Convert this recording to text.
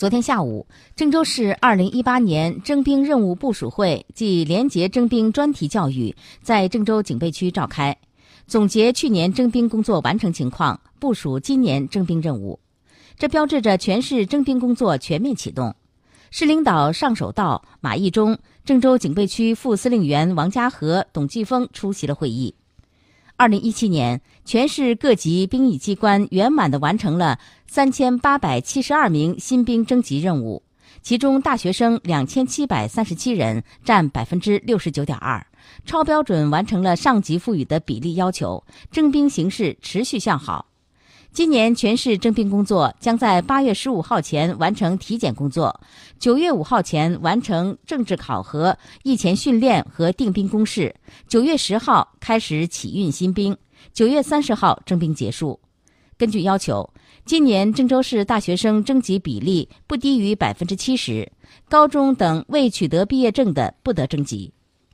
昨天下午，郑州市二零一八年征兵任务部署会暨廉洁征兵专题教育在郑州警备区召开，总结去年征兵工作完成情况，部署今年征兵任务。这标志着全市征兵工作全面启动。市领导尚守道、马义忠、郑州警备区副司令员王家和、董继峰出席了会议。二零一七年，全市各级兵役机关圆满地完成了三千八百七十二名新兵征集任务，其中大学生两千七百三十七人，占百分之六十九点二，超标准完成了上级赋予的比例要求，征兵形势持续向好。今年全市征兵工作将在八月十五号前完成体检工作，九月五号前完成政治考核、役前训练和定兵公示，九月十号开始起运新兵，九月三十号征兵结束。根据要求，今年郑州市大学生征集比例不低于百分之七十，高中等未取得毕业证的不得征集。